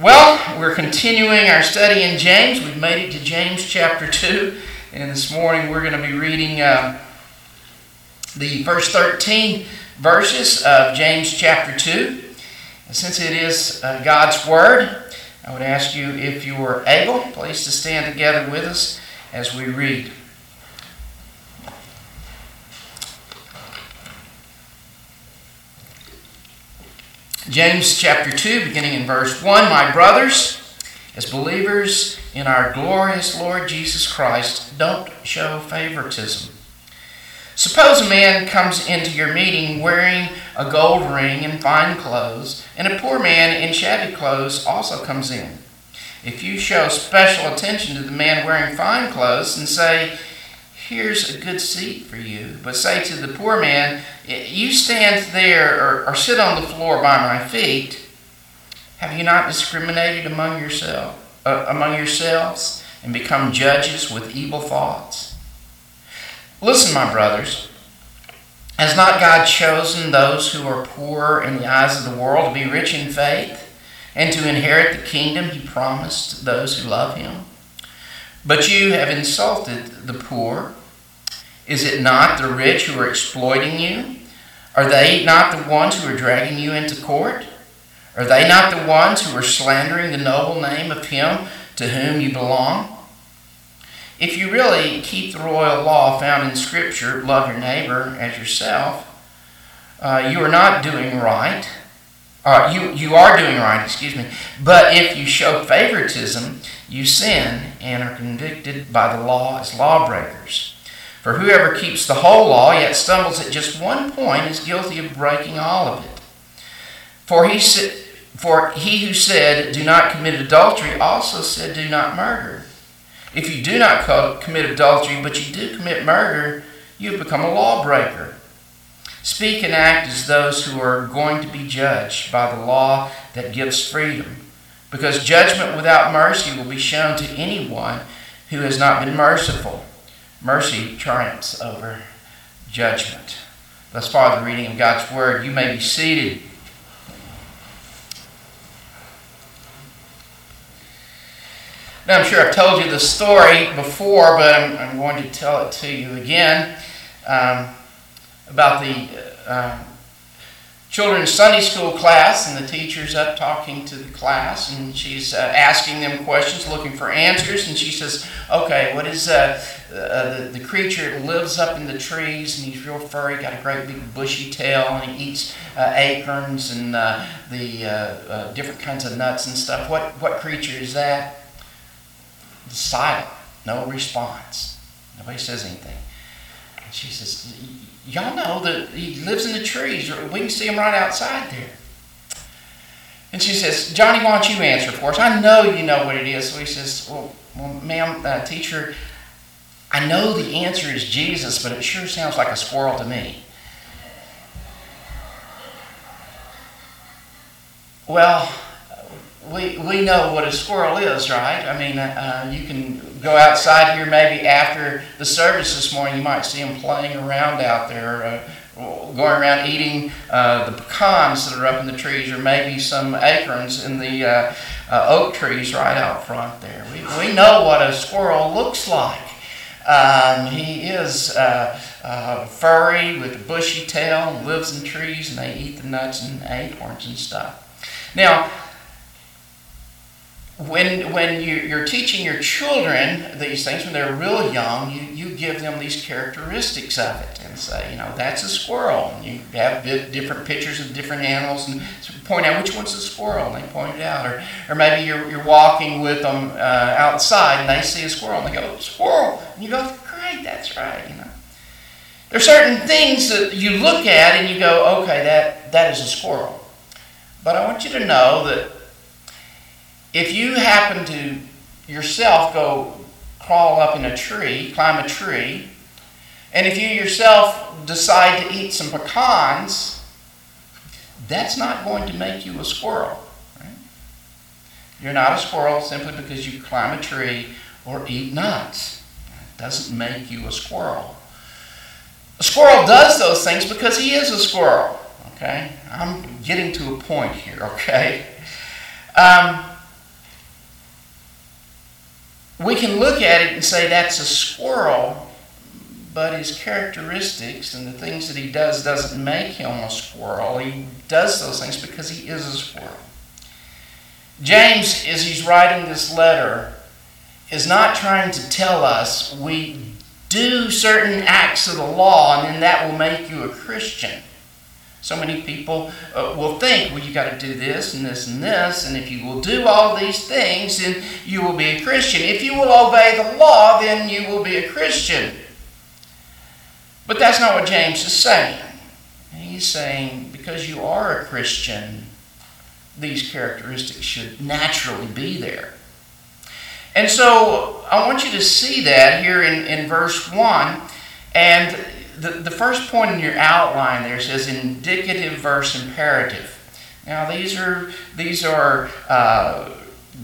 Well, we're continuing our study in James. We've made it to James chapter 2, and this morning we're going to be reading uh, the first 13 verses of James chapter 2. And since it is uh, God's Word, I would ask you, if you are able, please to stand together with us as we read. James chapter 2, beginning in verse 1 My brothers, as believers in our glorious Lord Jesus Christ, don't show favoritism. Suppose a man comes into your meeting wearing a gold ring and fine clothes, and a poor man in shabby clothes also comes in. If you show special attention to the man wearing fine clothes and say, Here's a good seat for you, but say to the poor man, You stand there or, or sit on the floor by my feet, have you not discriminated among yourself, uh, among yourselves and become judges with evil thoughts? Listen, my brothers, has not God chosen those who are poor in the eyes of the world to be rich in faith and to inherit the kingdom he promised those who love him? But you have insulted the poor. Is it not the rich who are exploiting you? Are they not the ones who are dragging you into court? Are they not the ones who are slandering the noble name of him to whom you belong? If you really keep the royal law found in Scripture, love your neighbor as yourself, uh, you are not doing right. Uh, you, you are doing right, excuse me. But if you show favoritism, you sin and are convicted by the law as lawbreakers. For whoever keeps the whole law yet stumbles at just one point is guilty of breaking all of it. For he, for he who said, Do not commit adultery, also said, Do not murder. If you do not commit adultery, but you do commit murder, you have become a lawbreaker. Speak and act as those who are going to be judged by the law that gives freedom, because judgment without mercy will be shown to anyone who has not been merciful. Mercy triumphs over judgment. Thus far, the reading of God's Word. You may be seated. Now, I'm sure I've told you the story before, but I'm, I'm going to tell it to you again um, about the uh, children's Sunday school class, and the teacher's up talking to the class, and she's uh, asking them questions, looking for answers, and she says, "Okay, what is uh, uh, the, the creature that lives up in the trees, and he's real furry, got a great big bushy tail, and he eats uh, acorns and uh, the uh, different kinds of nuts and stuff. What what creature is that?" Silent, no response. Nobody says anything. She says, Y'all know that he lives in the trees. We can see him right outside there. And she says, Johnny, why don't you answer for us? I know you know what it is. So he says, Well, well ma'am, uh, teacher, I know the answer is Jesus, but it sure sounds like a squirrel to me. Well, we, we know what a squirrel is, right? I mean, uh, you can go outside here maybe after the service this morning. You might see them playing around out there, uh, going around eating uh, the pecans that are up in the trees, or maybe some acorns in the uh, uh, oak trees right out front there. We, we know what a squirrel looks like. Um, he is uh, furry with a bushy tail, lives in trees, and they eat the nuts and acorns and stuff. Now, when, when you, you're teaching your children these things, when they're real young, you, you give them these characteristics of it and say, you know, that's a squirrel. And you have different pictures of different animals and point out which one's a squirrel, and they point it out. Or, or maybe you're, you're walking with them uh, outside and they see a squirrel and they go, squirrel. And you go, great, that's right, you know. There are certain things that you look at and you go, okay, that, that is a squirrel. But I want you to know that if you happen to yourself go crawl up in a tree, climb a tree, and if you yourself decide to eat some pecans, that's not going to make you a squirrel. Right? You're not a squirrel simply because you climb a tree or eat nuts. It doesn't make you a squirrel. A squirrel does those things because he is a squirrel. Okay? I'm getting to a point here, okay? Um, we can look at it and say that's a squirrel, but his characteristics and the things that he does doesn't make him a squirrel. He does those things because he is a squirrel. James, as he's writing this letter, is not trying to tell us we do certain acts of the law and then that will make you a Christian. So many people uh, will think, well, you got to do this and this and this, and if you will do all these things, then you will be a Christian. If you will obey the law, then you will be a Christian. But that's not what James is saying. He's saying, because you are a Christian, these characteristics should naturally be there. And so I want you to see that here in, in verse 1. And the, the first point in your outline there says indicative verse imperative. Now these are these are uh,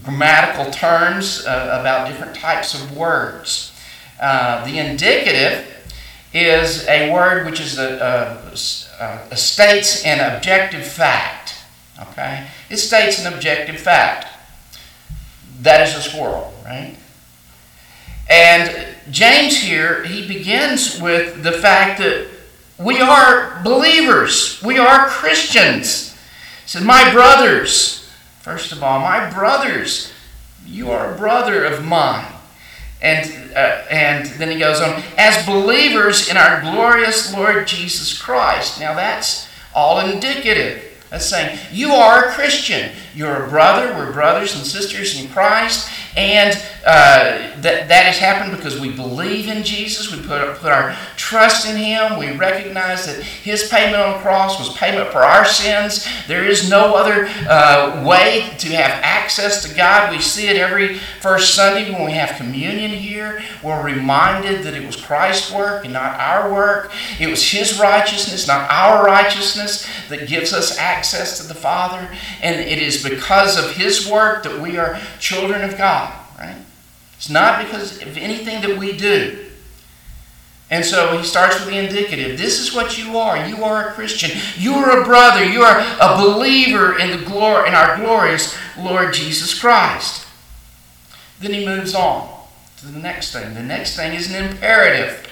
grammatical terms uh, about different types of words. Uh, the indicative is a word which is a, a, a states an objective fact. Okay, it states an objective fact. That is a squirrel, right? And James here, he begins with the fact that we are believers, we are Christians. He said, My brothers, first of all, my brothers, you are a brother of mine. And, uh, and then he goes on, as believers in our glorious Lord Jesus Christ. Now that's all indicative. That's saying you are a Christian. You're a brother. We're brothers and sisters in Christ. And uh, that, that has happened because we believe in Jesus. We put, put our trust in Him. We recognize that His payment on the cross was payment for our sins. There is no other uh, way to have access to God. We see it every first Sunday when we have communion here. We're reminded that it was Christ's work and not our work. It was His righteousness, not our righteousness, that gives us access to the Father. And it is because of His work that we are children of God right? It's not because of anything that we do. And so he starts with the indicative. This is what you are. You are a Christian. You are a brother. You are a believer in the glory in our glorious Lord Jesus Christ. Then he moves on to the next thing. The next thing is an imperative.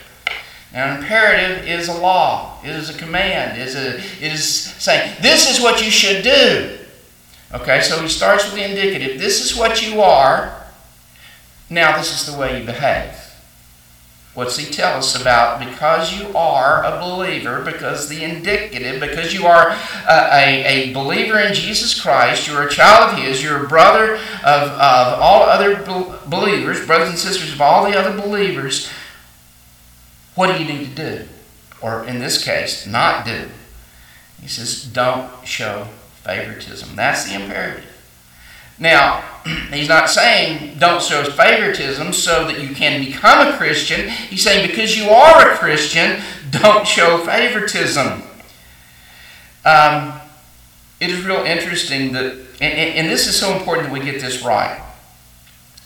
Now, imperative is a law. It is a command. It is, a, it is saying, this is what you should do. Okay, so he starts with the indicative. This is what you are. Now, this is the way you behave. What's he tell us about? Because you are a believer, because the indicative, because you are a, a, a, believer in Jesus Christ, you're a child of His, you're a brother of, of all other believers, brothers and sisters of all the other believers, what do you need to do? Or in this case, not do. He says, don't show favoritism. That's the imperative. Now, he's not saying don't show favoritism so that you can become a Christian. He's saying because you are a Christian, don't show favoritism. Um, it is real interesting that, and, and, this is so important that we get this right,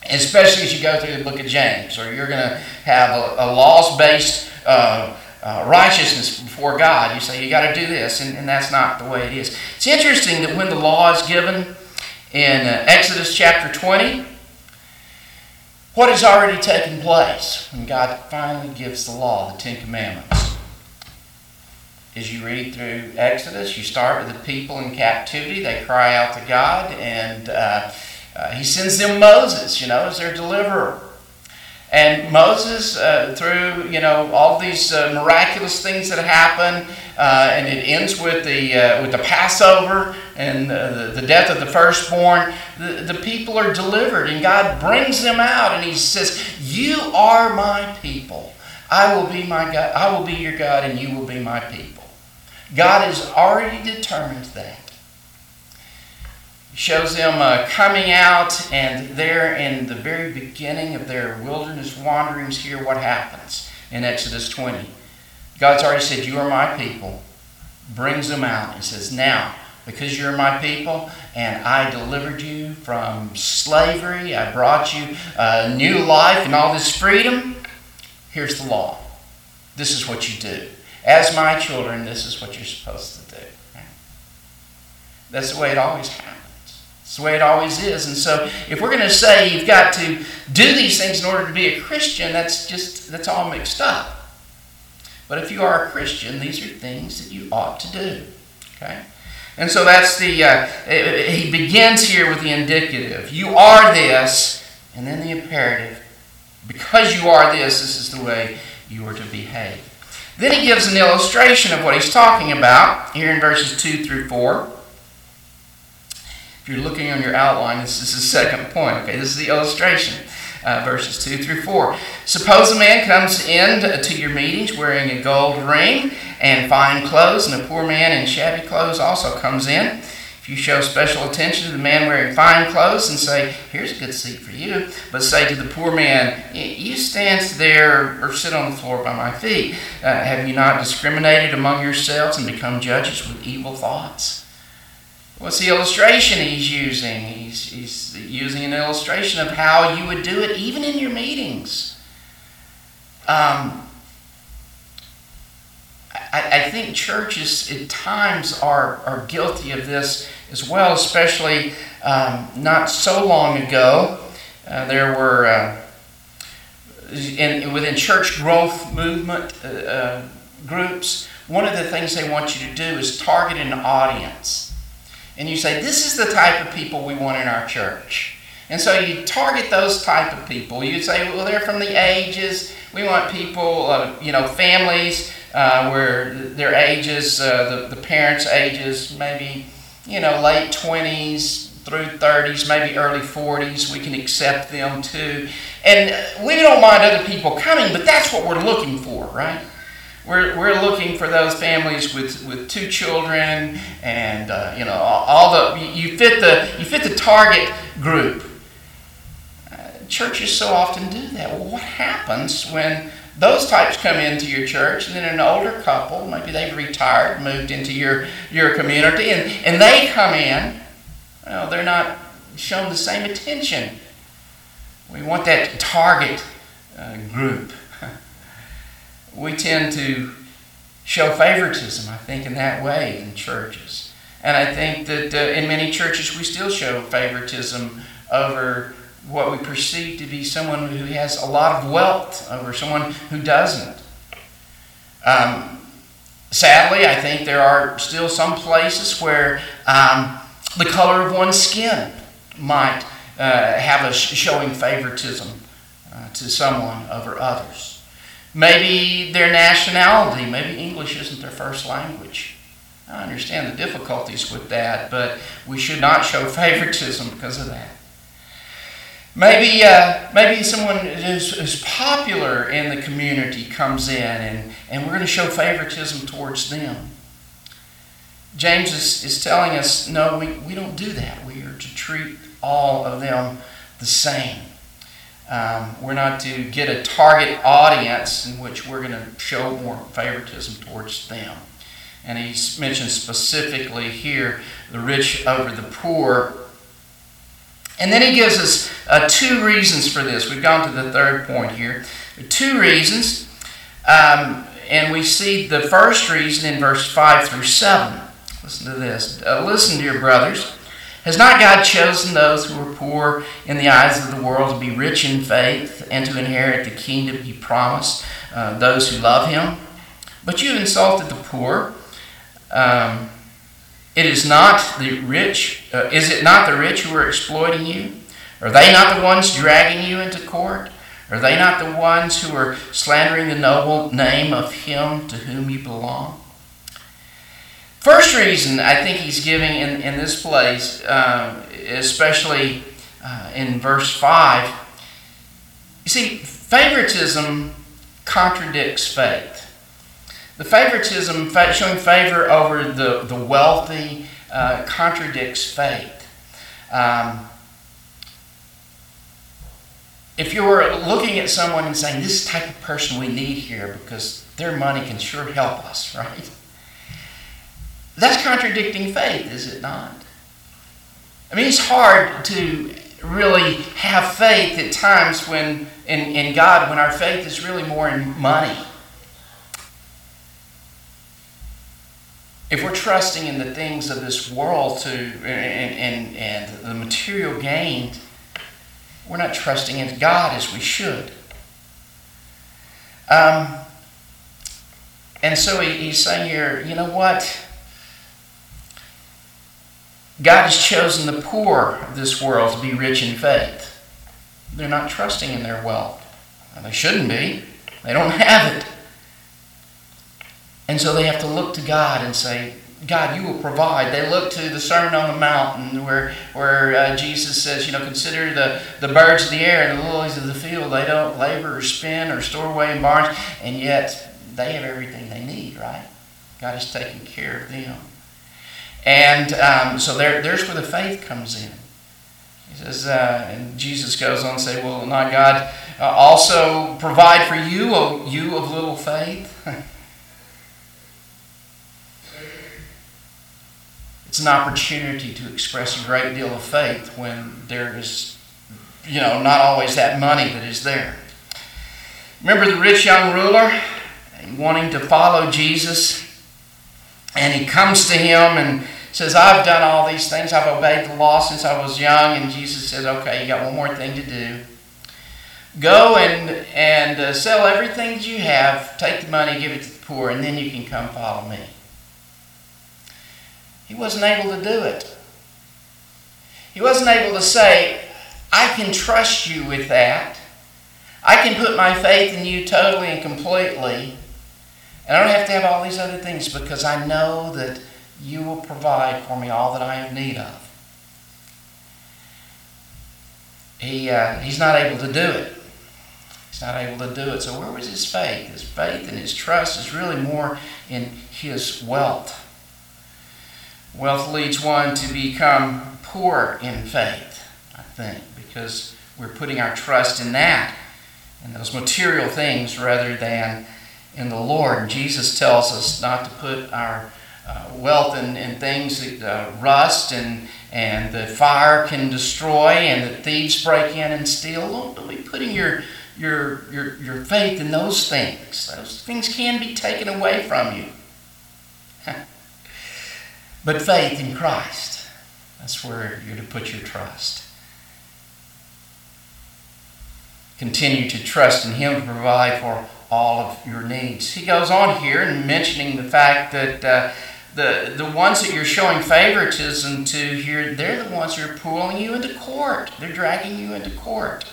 especially as you go through the book of James, or you're going to have a, a laws based uh, uh, righteousness before God. You say you got to do this, and, and that's not the way it is. It's interesting that when the law is given, in uh, Exodus chapter 20, what has already taken place when God finally gives the law, the Ten Commandments? As you read through Exodus, you start with the people in captivity. They cry out to God, and uh, uh, He sends them Moses, you know, as their deliverer. And Moses, uh, through you know all these uh, miraculous things that happen, uh, and it ends with the with the Passover and the, death of the firstborn. The, the people are delivered, and God brings them out, and He says, "You are my people. I will be my God. I will be your God, and you will be my people." God has already determined that shows them uh, coming out, and there in the very beginning of their wilderness wanderings, here what happens in Exodus 20. God's already said, You are my people. Brings them out. and says, Now, because you're my people, and I delivered you from slavery, I brought you a new life and all this freedom, here's the law. This is what you do. As my children, this is what you're supposed to do. That's the way it always happens. It's the way it always is. And so if we're going to say you've got to do these things in order to be a Christian, that's just, that's all mixed up. But if you are a Christian, these are things that you ought to do. Okay? And so that's the, uh, he begins here with the indicative. You are this, and then the imperative. Because you are this, this is the way you are to behave. Then he gives an illustration of what he's talking about here in verses 2 through 4. If you're looking on your outline, this is the second point. Okay, this is the illustration uh, verses 2 through 4. Suppose a man comes in to your meetings wearing a gold ring and fine clothes, and a poor man in shabby clothes also comes in. If you show special attention to the man wearing fine clothes and say, Here's a good seat for you, but say to the poor man, You stand there or sit on the floor by my feet. Uh, have you not discriminated among yourselves and become judges with evil thoughts? What's the illustration he's using? He's, he's using an illustration of how you would do it even in your meetings. Um, I, I, think churches at times are, are guilty of this as well, especially um, not so long ago. Uh, there were, uh, in, within church growth movement uh, uh groups, one of the things they want you to do is target an audience and you say, this is the type of people we want in our church. And so you target those type of people. You say, well, they're from the ages. We want people, uh, you know, families uh, where their ages, uh, the, the parents' ages, maybe, you know, late 20s through 30s, maybe early 40s. We can accept them too. And we don't mind other people coming, but that's what we're looking for, right? We're, we're looking for those families with, with two children and uh, you know all the you fit the you fit the target group. Uh, churches so often do that. Well, what happens when those types come into your church and then an older couple, maybe they've retired, moved into your, your community, and, and they come in, well, they're not shown the same attention. We want that target uh, group we tend to show favoritism, I think, in that way in churches. And I think that uh, in many churches we still show favoritism over what we perceive to be someone who has a lot of wealth over someone who doesn't. Um, sadly, I think there are still some places where um, the color of one's skin might uh, have us showing favoritism uh, to someone over others. Maybe their nationality, maybe English isn't their first language. I understand the difficulties with that, but we should not show favoritism because of that. Maybe, uh, maybe someone who's, who's popular in the community comes in and, and we're going to show favoritism towards them. James is, is telling us no, we, we don't do that. We are to treat all of them the same. Um, we're not to get a target audience in which we're going to show more favoritism towards them. And he mentions specifically here the rich over the poor. And then he gives us uh, two reasons for this. We've gone to the third point here. Two reasons. Um, and we see the first reason in verse 5 through 7. Listen to this. Uh, listen, dear brothers. Has not God chosen those who are poor in the eyes of the world to be rich in faith and to inherit the kingdom he promised uh, those who love him? But you insulted the poor. Um, it is not the rich. Uh, is it not the rich who are exploiting you? Are they not the ones dragging you into court? Are they not the ones who are slandering the noble name of him to whom you belong? First reason I think he's giving in, in this place, uh, especially uh, in verse 5, you see, favoritism contradicts faith. The favoritism, showing favor over the, the wealthy, uh, contradicts faith. Um, if you were looking at someone and saying, this type of person we need here because their money can sure help us, right? That's contradicting faith, is it not? I mean, it's hard to really have faith at times when in, in God when our faith is really more in money. if we're trusting in the things of this world to and, and, and the material gain, we're not trusting in God as we should. Um, and so he, he's saying here, you know what? God has chosen the poor of this world to be rich in faith. They're not trusting in their wealth. And they shouldn't be. They don't have it. And so they have to look to God and say, God, you will provide. They look to the Sermon on the Mountain where, where uh, Jesus says, you know, consider the, the birds of the air and the lilies of the field. They don't labor or spin or store away in barns, and yet they have everything they need, right? God is taking care of them. And um, so there, there's where the faith comes in. He says, uh, and Jesus goes on to say, Will not God uh, also provide for you, O you of little faith? it's an opportunity to express a great deal of faith when there is, you know, not always that money that is there. Remember the rich young ruler wanting to follow Jesus? And he comes to him and says, I've done all these things. I've obeyed the law since I was young. And Jesus says, Okay, you got one more thing to do. Go and, and uh, sell everything that you have, take the money, give it to the poor, and then you can come follow me. He wasn't able to do it. He wasn't able to say, I can trust you with that. I can put my faith in you totally and completely. And I don't have to have all these other things because I know that you will provide for me all that I have need of. He, uh, he's not able to do it. He's not able to do it. So, where was his faith? His faith and his trust is really more in his wealth. Wealth leads one to become poor in faith, I think, because we're putting our trust in that, in those material things, rather than in the Lord. Jesus tells us not to put our uh, wealth and, and things that uh, rust and, and the fire can destroy and the thieves break in and steal. Don't, don't be putting your, your, your, your faith in those things. Those things can be taken away from you. but faith in Christ, that's where you're to put your trust. Continue to trust in Him to provide for all of your needs. He goes on here and mentioning the fact that uh, the, the ones that you're showing favoritism to here, they're the ones who are pulling you into court. They're dragging you into court.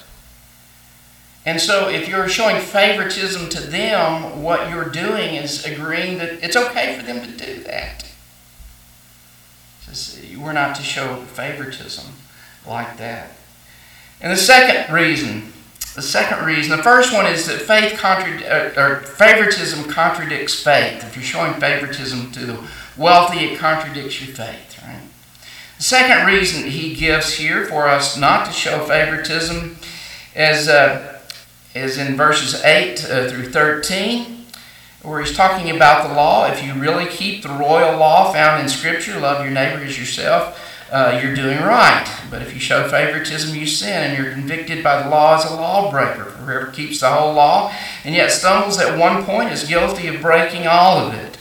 And so if you're showing favoritism to them, what you're doing is agreeing that it's okay for them to do that. We're not to show favoritism like that. And the second reason, the second reason, the first one is that faith contra- uh, or favoritism contradicts faith. If you're showing favoritism to the wealthy, it contradicts your faith, right? The second reason he gives here for us not to show favoritism is, uh, is in verses 8 uh, through 13, where he's talking about the law. If you really keep the royal law found in Scripture, love your neighbor as yourself, uh, you're doing right. But if you show favoritism, you sin, and you're convicted by the law as a lawbreaker. For whoever keeps the whole law and yet stumbles at one point is guilty of breaking all of it.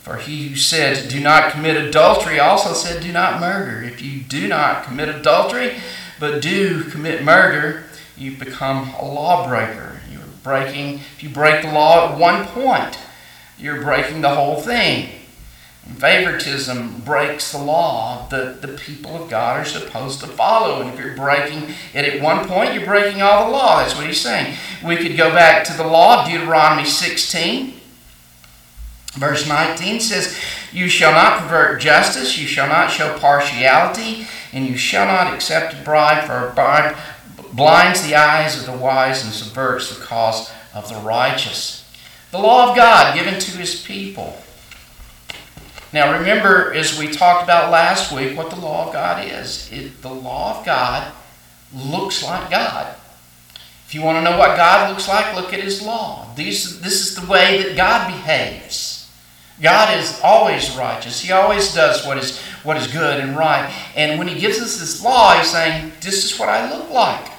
For he who said, Do not commit adultery, also said, Do not murder. If you do not commit adultery, but do commit murder, you've become a lawbreaker. You're breaking, if you break the law at one point, you're breaking the whole thing. Favoritism breaks the law that the people of God are supposed to follow. And if you're breaking it at one point, you're breaking all the law. That's what he's saying. We could go back to the law, of Deuteronomy 16. Verse 19 says, You shall not pervert justice, you shall not show partiality, and you shall not accept a bribe, for a bribe blinds the eyes of the wise and subverts the cause of the righteous. The law of God given to his people. Now remember, as we talked about last week, what the law of God is. It, the law of God looks like God. If you want to know what God looks like, look at his law. These, this is the way that God behaves. God is always righteous. He always does what is, what is good and right. And when He gives us this law, He's saying, This is what I look like.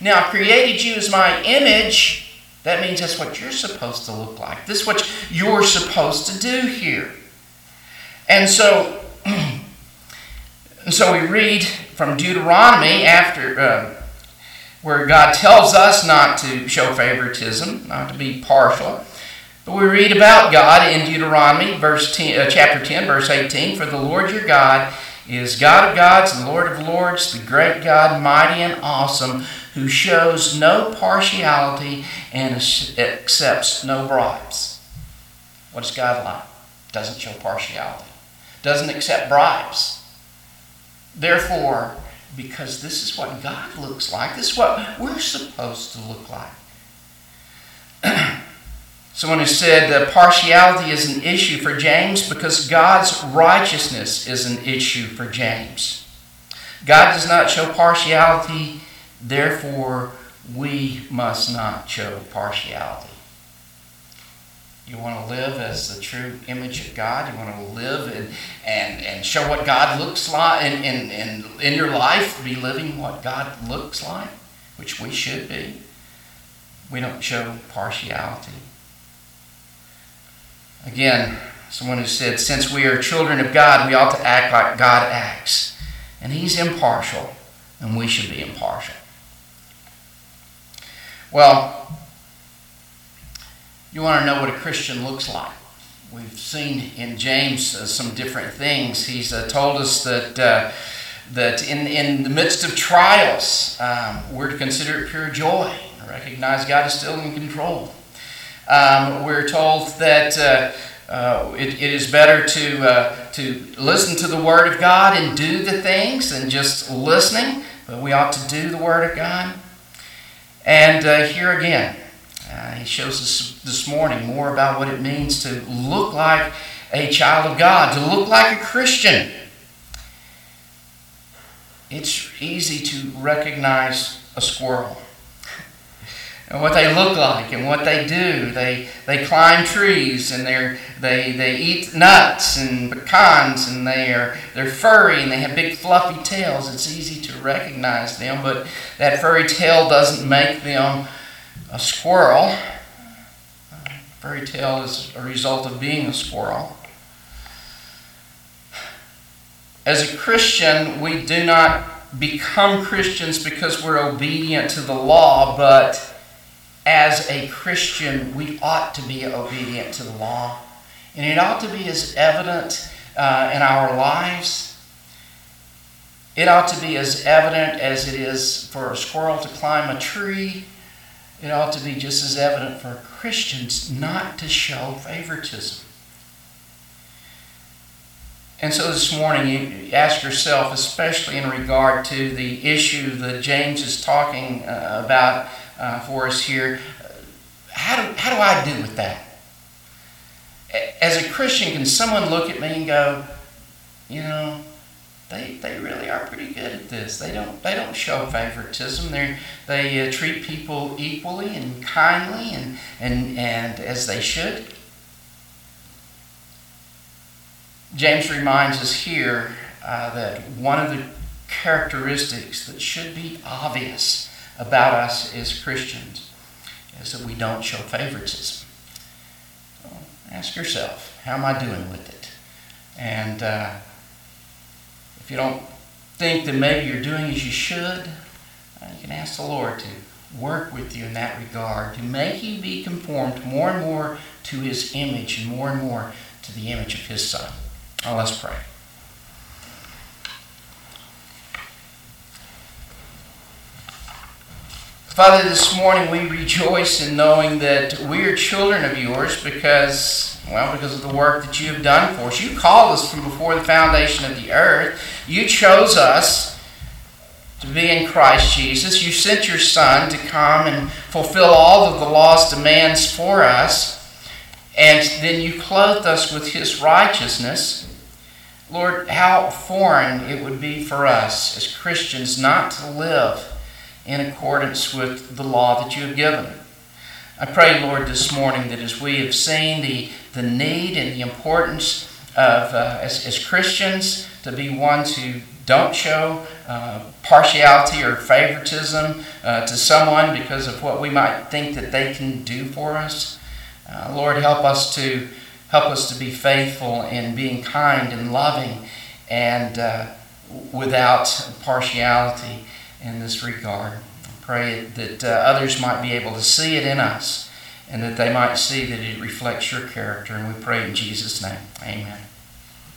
Now, I created you as my image. That means that's what you're supposed to look like. This is what you're supposed to do here. And so, and so we read from Deuteronomy after uh, where God tells us not to show favoritism, not to be partial. But we read about God in Deuteronomy, verse 10, uh, chapter 10, verse 18. For the Lord your God is God of gods and Lord of lords, the great God, mighty and awesome, who shows no partiality and accepts no bribes. What is God like? Doesn't show partiality, doesn't accept bribes. Therefore, because this is what God looks like, this is what we're supposed to look like. Someone who said that partiality is an issue for James because God's righteousness is an issue for James. God does not show partiality, therefore, we must not show partiality. You want to live as the true image of God. You want to live and, and, and show what God looks like in, in, in, in your life, be living what God looks like, which we should be. We don't show partiality. Again, someone who said, since we are children of God, we ought to act like God acts. And He's impartial, and we should be impartial. Well, you want to know what a Christian looks like. We've seen in James uh, some different things. He's uh, told us that, uh, that in, in the midst of trials, um, we're to consider it pure joy, recognize God is still in control. Um, we're told that uh, uh, it, it is better to, uh, to listen to the Word of God and do the things than just listening, but we ought to do the Word of God. And here again, uh, he shows us this morning more about what it means to look like a child of God, to look like a Christian. It's easy to recognize a squirrel and what they look like and what they do. They, they climb trees and they're, they, they eat nuts and pecans and they are, they're furry and they have big fluffy tails. It's easy to recognize them, but that furry tail doesn't make them a squirrel. Fairy tale is a result of being a squirrel. As a Christian, we do not become Christians because we're obedient to the law, but as a Christian, we ought to be obedient to the law. And it ought to be as evident uh, in our lives. It ought to be as evident as it is for a squirrel to climb a tree it ought to be just as evident for Christians not to show favoritism. And so this morning, you ask yourself, especially in regard to the issue that James is talking uh, about uh, for us here, how do, how do I do with that? As a Christian, can someone look at me and go, you know, they, they really are pretty good at this. They don't they don't show favoritism. They they uh, treat people equally and kindly and and and as they should. James reminds us here uh, that one of the characteristics that should be obvious about us as Christians is that we don't show favoritism. So ask yourself, how am I doing with it? And uh, if you don't think that maybe you're doing as you should, uh, you can ask the Lord to work with you in that regard, to make you be conformed more and more to His image and more and more to the image of His Son. Now let's pray. Father, this morning we rejoice in knowing that we are children of yours because well, because of the work that you have done for us. You called us from before the foundation of the earth. You chose us to be in Christ Jesus. You sent your Son to come and fulfill all of the law's demands for us. And then you clothed us with his righteousness. Lord, how foreign it would be for us as Christians not to live in accordance with the law that you have given. I pray, Lord, this morning that as we have seen the, the need and the importance of, uh, as, as Christians, to be ones who don't show uh, partiality or favoritism uh, to someone because of what we might think that they can do for us. Uh, Lord, help us to, Help us to be faithful in being kind and loving and uh, without partiality in this regard. Pray that uh, others might be able to see it in us and that they might see that it reflects your character. And we pray in Jesus' name. Amen.